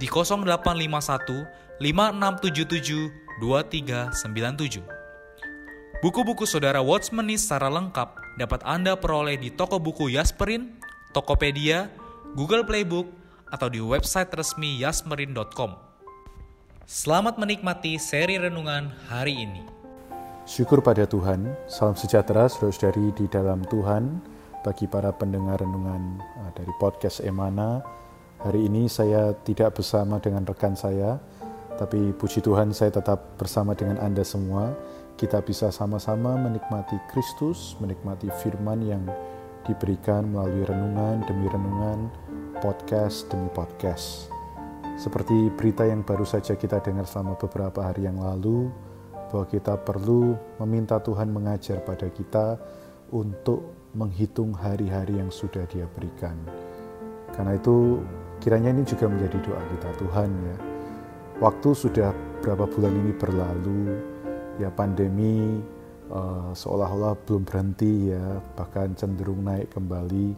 di 0851 5677 2397. Buku-buku saudara Watchmeni secara lengkap dapat Anda peroleh di toko buku Yasmerin, Tokopedia, Google Playbook, atau di website resmi yasmerin.com. Selamat menikmati seri renungan hari ini. Syukur pada Tuhan, salam sejahtera saudara-saudari di dalam Tuhan bagi para pendengar renungan uh, dari podcast Emana. Hari ini saya tidak bersama dengan rekan saya, tapi puji Tuhan saya tetap bersama dengan Anda semua. Kita bisa sama-sama menikmati Kristus, menikmati firman yang diberikan melalui renungan demi renungan, podcast demi podcast. Seperti berita yang baru saja kita dengar selama beberapa hari yang lalu, bahwa kita perlu meminta Tuhan mengajar pada kita untuk menghitung hari-hari yang sudah dia berikan. Karena itu kiranya ini juga menjadi doa kita Tuhan ya Waktu sudah berapa bulan ini berlalu, ya pandemi uh, seolah-olah belum berhenti ya, bahkan cenderung naik kembali.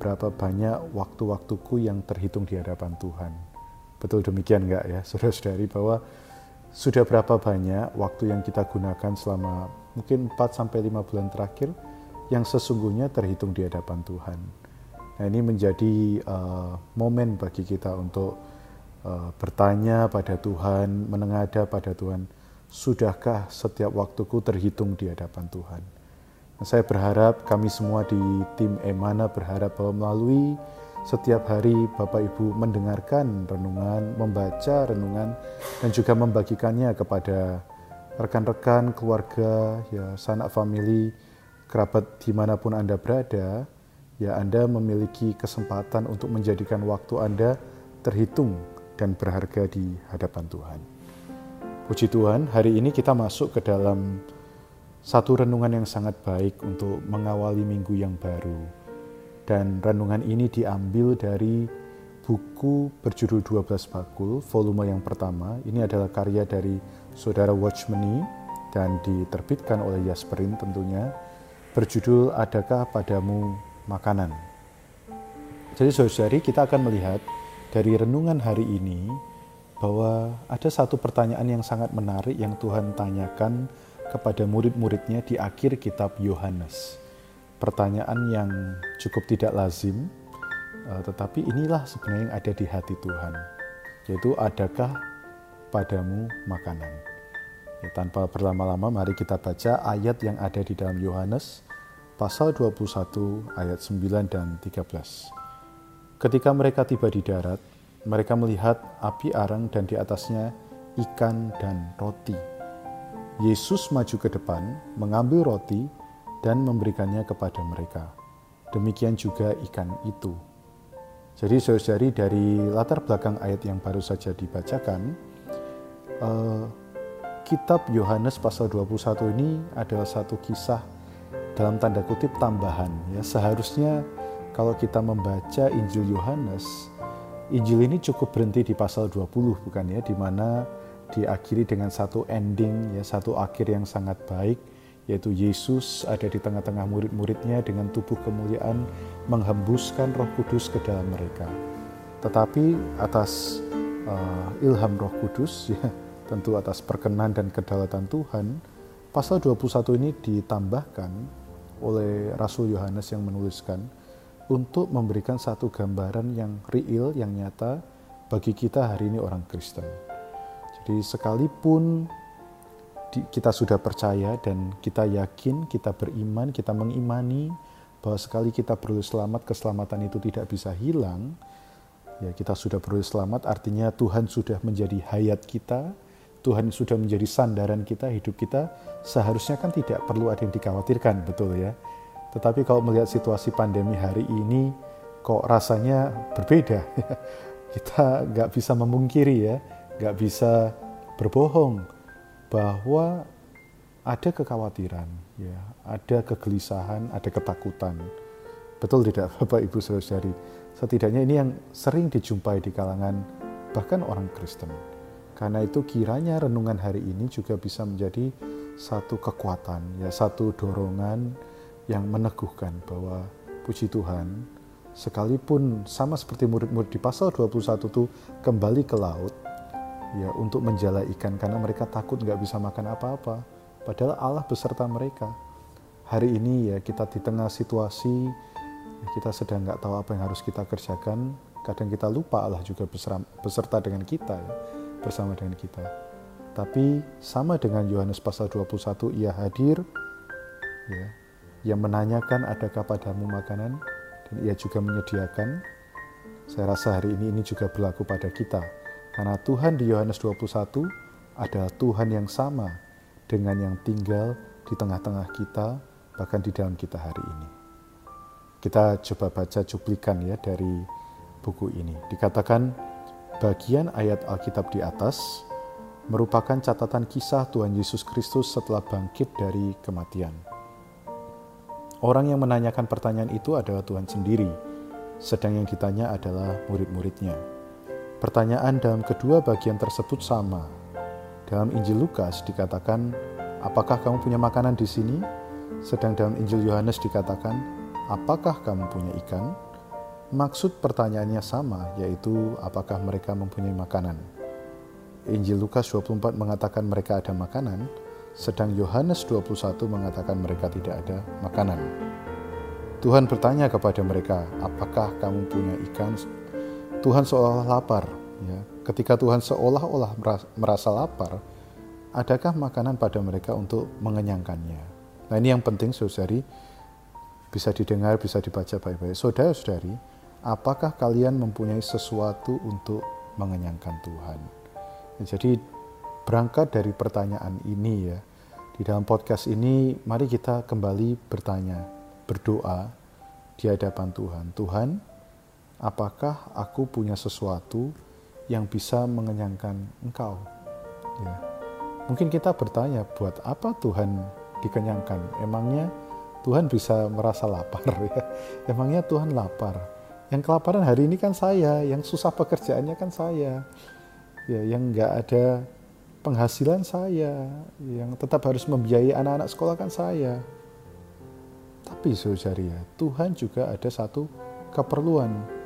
Berapa banyak waktu-waktuku yang terhitung di hadapan Tuhan. Betul demikian enggak ya, saudara-saudari bahwa sudah berapa banyak waktu yang kita gunakan selama mungkin 4 sampai 5 bulan terakhir yang sesungguhnya terhitung di hadapan Tuhan. Nah, ini menjadi uh, momen bagi kita untuk uh, bertanya pada Tuhan, menengada pada Tuhan, sudahkah setiap waktuku terhitung di hadapan Tuhan? Nah, saya berharap kami semua di tim Emana berharap bahwa melalui setiap hari Bapak Ibu mendengarkan renungan, membaca renungan, dan juga membagikannya kepada rekan-rekan, keluarga, ya sanak famili, kerabat di mana pun Anda berada, ya Anda memiliki kesempatan untuk menjadikan waktu Anda terhitung dan berharga di hadapan Tuhan. Puji Tuhan, hari ini kita masuk ke dalam satu renungan yang sangat baik untuk mengawali minggu yang baru. Dan renungan ini diambil dari buku berjudul 12 Bakul, volume yang pertama. Ini adalah karya dari saudara Watchmeni dan diterbitkan oleh Yasperin tentunya. Berjudul Adakah Padamu Makanan? Jadi saudari kita akan melihat dari renungan hari ini bahwa ada satu pertanyaan yang sangat menarik yang Tuhan tanyakan kepada murid-muridnya di akhir kitab Yohanes. Pertanyaan yang cukup tidak lazim, eh, tetapi inilah sebenarnya yang ada di hati Tuhan, yaitu adakah padamu makanan? Ya, tanpa berlama-lama mari kita baca ayat yang ada di dalam Yohanes pasal 21 ayat 9 dan 13. Ketika mereka tiba di darat, mereka melihat api arang dan di atasnya ikan dan roti. Yesus maju ke depan, mengambil roti, dan memberikannya kepada mereka. Demikian juga ikan itu. Jadi saudari dari latar belakang ayat yang baru saja dibacakan, eh, kitab Yohanes pasal 21 ini adalah satu kisah dalam tanda kutip tambahan. Ya, seharusnya kalau kita membaca Injil Yohanes, Injil ini cukup berhenti di pasal 20 bukan ya, di mana diakhiri dengan satu ending ya, satu akhir yang sangat baik yaitu Yesus ada di tengah-tengah murid-muridnya dengan tubuh kemuliaan menghembuskan Roh Kudus ke dalam mereka. Tetapi atas uh, ilham Roh Kudus ya, tentu atas perkenan dan kedaulatan Tuhan, pasal 21 ini ditambahkan oleh Rasul Yohanes yang menuliskan untuk memberikan satu gambaran yang real, yang nyata bagi kita hari ini orang Kristen. Jadi sekalipun kita sudah percaya dan kita yakin, kita beriman, kita mengimani bahwa sekali kita perlu selamat, keselamatan itu tidak bisa hilang. Ya, kita sudah perlu selamat artinya Tuhan sudah menjadi hayat kita, Tuhan sudah menjadi sandaran kita, hidup kita. Seharusnya kan tidak perlu ada yang dikhawatirkan, betul ya. Tetapi kalau melihat situasi pandemi hari ini, kok rasanya berbeda. kita nggak bisa memungkiri ya, nggak bisa berbohong bahwa ada kekhawatiran, ya, ada kegelisahan, ada ketakutan. Betul tidak Bapak Ibu Saudari? Setidaknya ini yang sering dijumpai di kalangan bahkan orang Kristen. Karena itu kiranya renungan hari ini juga bisa menjadi satu kekuatan, ya satu dorongan yang meneguhkan bahwa puji Tuhan, sekalipun sama seperti murid-murid di pasal 21 itu kembali ke laut, ya untuk menjala ikan karena mereka takut nggak bisa makan apa-apa padahal Allah beserta mereka. Hari ini ya kita di tengah situasi ya kita sedang nggak tahu apa yang harus kita kerjakan kadang kita lupa Allah juga beserta dengan kita ya, bersama dengan kita tapi sama dengan Yohanes pasal 21 ia hadir ya yang menanyakan adakah padamu makanan dan ia juga menyediakan saya rasa hari ini ini juga berlaku pada kita karena Tuhan di Yohanes 21 adalah Tuhan yang sama dengan yang tinggal di tengah-tengah kita, bahkan di dalam kita hari ini. Kita coba baca cuplikan ya dari buku ini. Dikatakan bagian ayat Alkitab di atas merupakan catatan kisah Tuhan Yesus Kristus setelah bangkit dari kematian. Orang yang menanyakan pertanyaan itu adalah Tuhan sendiri, sedang yang ditanya adalah murid-muridnya. Pertanyaan dalam kedua bagian tersebut sama. Dalam Injil Lukas dikatakan, "Apakah kamu punya makanan di sini?" Sedang dalam Injil Yohanes dikatakan, "Apakah kamu punya ikan?" Maksud pertanyaannya sama, yaitu apakah mereka mempunyai makanan. Injil Lukas 24 mengatakan mereka ada makanan, sedang Yohanes 21 mengatakan mereka tidak ada makanan. Tuhan bertanya kepada mereka, "Apakah kamu punya ikan Tuhan seolah-olah lapar. Ya. Ketika Tuhan seolah-olah merasa lapar, adakah makanan pada mereka untuk mengenyangkannya? Nah ini yang penting saudari, bisa didengar, bisa dibaca baik-baik. Saudara-saudari, apakah kalian mempunyai sesuatu untuk mengenyangkan Tuhan? Ya, jadi berangkat dari pertanyaan ini ya, di dalam podcast ini mari kita kembali bertanya, berdoa di hadapan Tuhan. Tuhan, apakah aku punya sesuatu yang bisa mengenyangkan engkau? Ya. Mungkin kita bertanya, buat apa Tuhan dikenyangkan? Emangnya Tuhan bisa merasa lapar ya? Emangnya Tuhan lapar? Yang kelaparan hari ini kan saya, yang susah pekerjaannya kan saya. Ya, yang nggak ada penghasilan saya, yang tetap harus membiayai anak-anak sekolah kan saya. Tapi saudari ya, Tuhan juga ada satu keperluan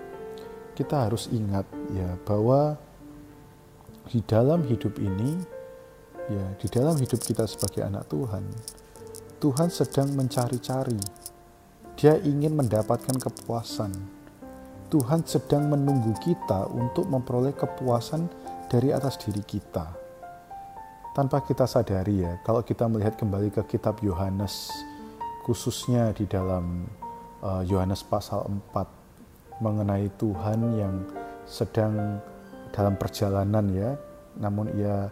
kita harus ingat ya bahwa di dalam hidup ini ya di dalam hidup kita sebagai anak Tuhan Tuhan sedang mencari-cari dia ingin mendapatkan kepuasan Tuhan sedang menunggu kita untuk memperoleh kepuasan dari atas diri kita. Tanpa kita sadari ya kalau kita melihat kembali ke kitab Yohanes khususnya di dalam uh, Yohanes uh, pasal 4 mengenai Tuhan yang sedang dalam perjalanan ya, namun ia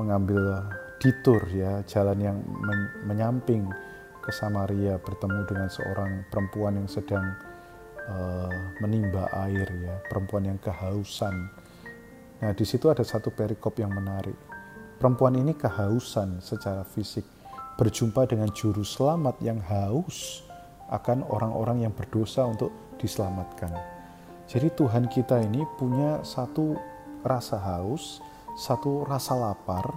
mengambil ditur ya, jalan yang men menyamping ke Samaria bertemu dengan seorang perempuan yang sedang uh, menimba air ya, perempuan yang kehausan. Nah, di situ ada satu perikop yang menarik. Perempuan ini kehausan secara fisik, berjumpa dengan juru selamat yang haus akan orang-orang yang berdosa untuk diselamatkan. Jadi Tuhan kita ini punya satu rasa haus, satu rasa lapar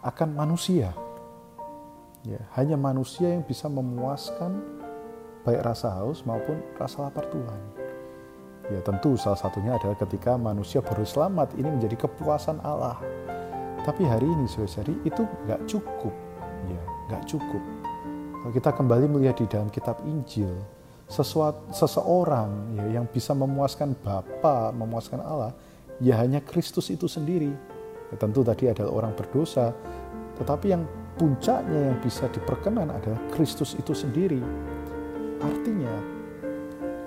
akan manusia. Ya, hanya manusia yang bisa memuaskan baik rasa haus maupun rasa lapar Tuhan. Ya tentu salah satunya adalah ketika manusia baru selamat ini menjadi kepuasan Allah. Tapi hari ini saudari itu nggak cukup, ya nggak cukup. Kalau kita kembali melihat di dalam kitab Injil, sesuatu seseorang ya yang bisa memuaskan Bapa, memuaskan Allah, ya hanya Kristus itu sendiri. Ya, tentu tadi adalah orang berdosa, tetapi yang puncaknya yang bisa diperkenan adalah Kristus itu sendiri. Artinya,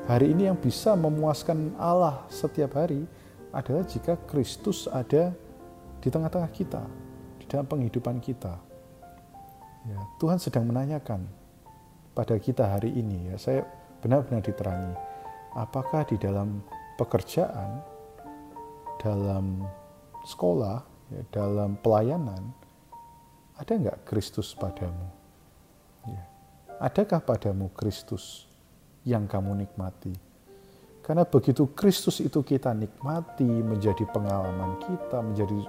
hari ini yang bisa memuaskan Allah setiap hari adalah jika Kristus ada di tengah-tengah kita, di dalam penghidupan kita. Ya, Tuhan sedang menanyakan pada kita hari ini, ya, saya benar-benar diterangi, apakah di dalam pekerjaan, dalam sekolah, ya, dalam pelayanan, ada nggak Kristus padamu? Ya. Adakah padamu Kristus yang kamu nikmati? Karena begitu Kristus itu kita nikmati, menjadi pengalaman kita, menjadi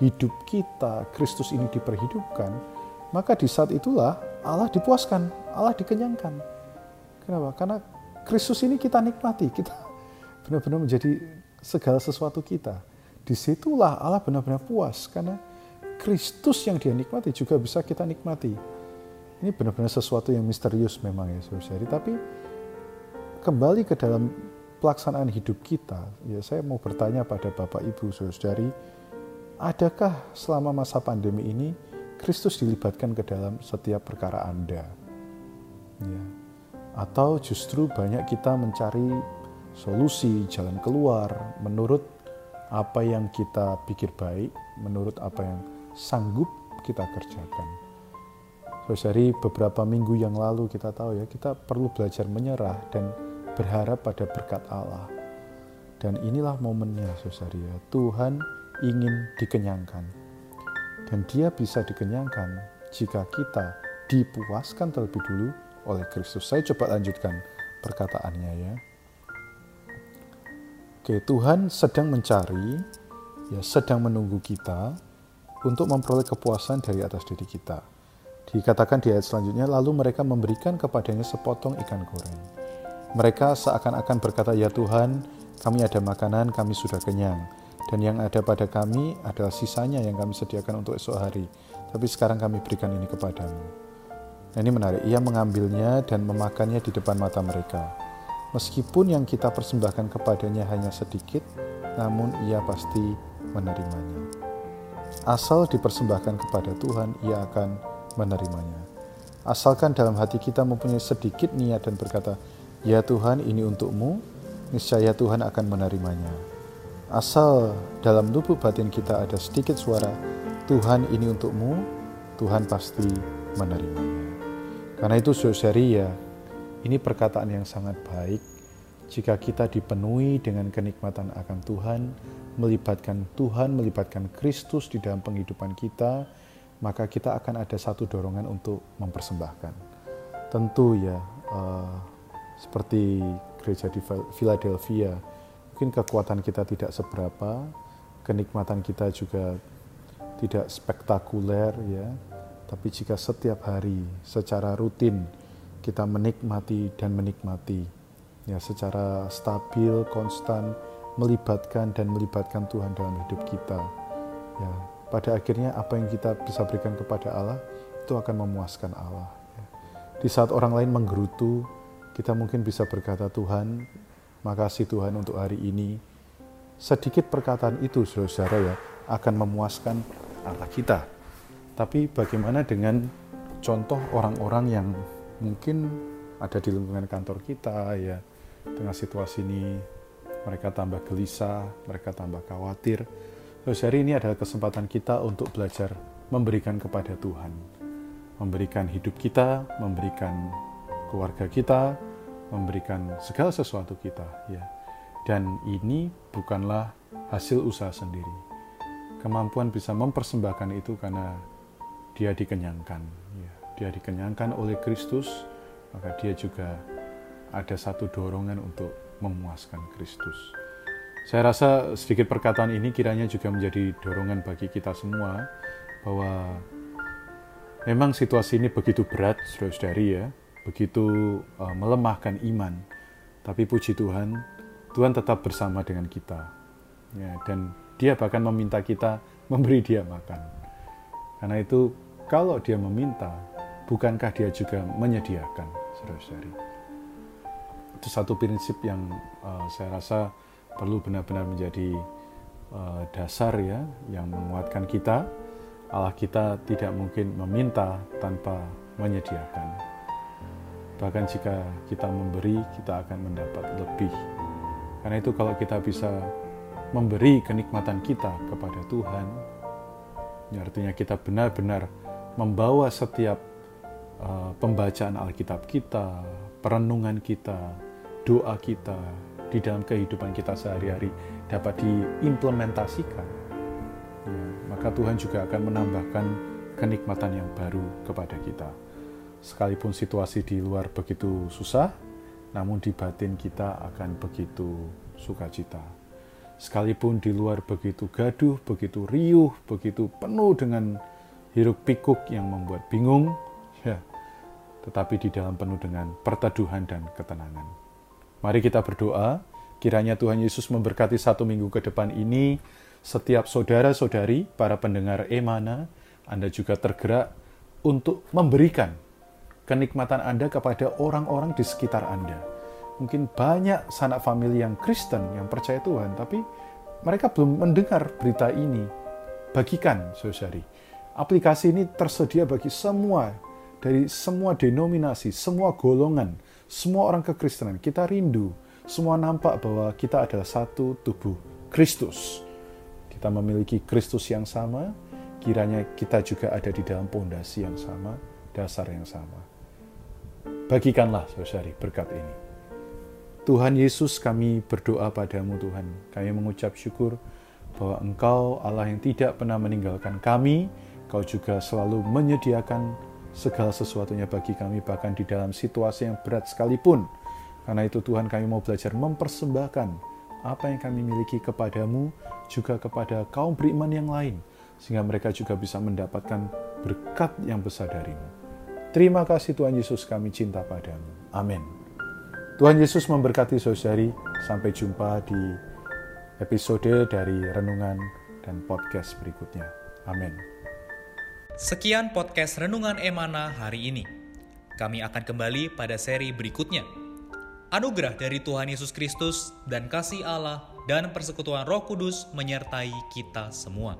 hidup kita, Kristus ini diperhidupkan, maka di saat itulah Allah dipuaskan, Allah dikenyangkan. Kenapa? Karena Kristus ini kita nikmati, kita benar-benar menjadi segala sesuatu kita di situlah Allah benar-benar puas karena Kristus yang dia nikmati juga bisa kita nikmati. Ini benar-benar sesuatu yang misterius memang ya saudara. Tapi kembali ke dalam pelaksanaan hidup kita, ya saya mau bertanya pada Bapak Ibu saudari, adakah selama masa pandemi ini Kristus dilibatkan ke dalam setiap perkara Anda? Ya. Atau justru banyak kita mencari solusi, jalan keluar menurut apa yang kita pikir baik menurut apa yang sanggup kita kerjakan. Dari beberapa minggu yang lalu kita tahu ya, kita perlu belajar menyerah dan berharap pada berkat Allah. Dan inilah momennya, saudari ya. Tuhan ingin dikenyangkan. Dan dia bisa dikenyangkan jika kita dipuaskan terlebih dulu oleh Kristus. Saya coba lanjutkan perkataannya ya. Oke, Tuhan sedang mencari, ya sedang menunggu kita untuk memperoleh kepuasan dari atas diri kita. Dikatakan di ayat selanjutnya, lalu mereka memberikan kepadanya sepotong ikan goreng. Mereka seakan-akan berkata, ya Tuhan, kami ada makanan, kami sudah kenyang. Dan yang ada pada kami adalah sisanya yang kami sediakan untuk esok hari. Tapi sekarang kami berikan ini kepadamu. Nah, ini menarik, ia mengambilnya dan memakannya di depan mata mereka. Meskipun yang kita persembahkan kepadanya hanya sedikit, namun ia pasti menerimanya. Asal dipersembahkan kepada Tuhan, ia akan menerimanya. Asalkan dalam hati kita mempunyai sedikit niat dan berkata, "Ya Tuhan, ini untukmu," niscaya Tuhan akan menerimanya. Asal dalam lubuk batin kita ada sedikit suara, "Tuhan, ini untukmu," Tuhan pasti menerimanya. Karena itu, saudari ya, ini perkataan yang sangat baik jika kita dipenuhi dengan kenikmatan akan Tuhan, melibatkan Tuhan, melibatkan Kristus di dalam penghidupan kita, maka kita akan ada satu dorongan untuk mempersembahkan. Tentu ya, uh, seperti gereja di Philadelphia, mungkin kekuatan kita tidak seberapa, kenikmatan kita juga tidak spektakuler ya, tapi jika setiap hari secara rutin kita menikmati dan menikmati ya secara stabil, konstan melibatkan dan melibatkan Tuhan dalam hidup kita. Ya, pada akhirnya apa yang kita bisa berikan kepada Allah itu akan memuaskan Allah. Ya. Di saat orang lain menggerutu, kita mungkin bisa berkata Tuhan, makasih Tuhan untuk hari ini. Sedikit perkataan itu, saudara ya, akan memuaskan Allah kita. Tapi bagaimana dengan contoh orang-orang yang mungkin ada di lingkungan kantor kita ya tengah situasi ini mereka tambah gelisah, mereka tambah khawatir. Terus hari ini adalah kesempatan kita untuk belajar memberikan kepada Tuhan. Memberikan hidup kita, memberikan keluarga kita, memberikan segala sesuatu kita ya. Dan ini bukanlah hasil usaha sendiri. Kemampuan bisa mempersembahkan itu karena dia dikenyangkan ya dia dikenyangkan oleh Kristus, maka dia juga ada satu dorongan untuk memuaskan Kristus. Saya rasa sedikit perkataan ini kiranya juga menjadi dorongan bagi kita semua bahwa memang situasi ini begitu berat, saudari ya, begitu uh, melemahkan iman. Tapi puji Tuhan, Tuhan tetap bersama dengan kita. Ya, dan dia bahkan meminta kita memberi dia makan. Karena itu kalau dia meminta, bukankah dia juga menyediakan, saudara-saudari? Itu satu prinsip yang uh, saya rasa perlu benar-benar menjadi uh, dasar ya yang menguatkan kita. Allah kita tidak mungkin meminta tanpa menyediakan. Bahkan jika kita memberi, kita akan mendapat lebih. Karena itu kalau kita bisa memberi kenikmatan kita kepada Tuhan, ya artinya kita benar-benar membawa setiap uh, pembacaan Alkitab kita, perenungan kita, doa kita di dalam kehidupan kita sehari-hari dapat diimplementasikan, ya, maka Tuhan juga akan menambahkan kenikmatan yang baru kepada kita. Sekalipun situasi di luar begitu susah, namun di batin kita akan begitu sukacita. Sekalipun di luar begitu gaduh, begitu riuh, begitu penuh dengan hiruk pikuk yang membuat bingung, ya, tetapi di dalam penuh dengan perteduhan dan ketenangan. Mari kita berdoa, kiranya Tuhan Yesus memberkati satu minggu ke depan ini, setiap saudara-saudari, para pendengar Emana, Anda juga tergerak untuk memberikan kenikmatan Anda kepada orang-orang di sekitar Anda. Mungkin banyak sanak famili yang Kristen, yang percaya Tuhan, tapi mereka belum mendengar berita ini. Bagikan, saudari. Aplikasi ini tersedia bagi semua dari semua denominasi, semua golongan, semua orang kekristenan. Kita rindu, semua nampak bahwa kita adalah satu tubuh Kristus. Kita memiliki Kristus yang sama, kiranya kita juga ada di dalam pondasi yang sama, dasar yang sama. Bagikanlah, saudari, berkat ini. Tuhan Yesus kami berdoa padamu Tuhan. Kami mengucap syukur bahwa Engkau Allah yang tidak pernah meninggalkan kami. Kau juga selalu menyediakan segala sesuatunya bagi kami bahkan di dalam situasi yang berat sekalipun. Karena itu Tuhan kami mau belajar mempersembahkan apa yang kami miliki kepadamu juga kepada kaum beriman yang lain sehingga mereka juga bisa mendapatkan berkat yang besar darimu. Terima kasih Tuhan Yesus kami cinta padamu. Amin. Tuhan Yesus memberkati saudari. Sampai jumpa di episode dari Renungan dan podcast berikutnya. Amin. Sekian podcast Renungan Emana hari ini. Kami akan kembali pada seri berikutnya. Anugerah dari Tuhan Yesus Kristus dan kasih Allah dan persekutuan Roh Kudus menyertai kita semua.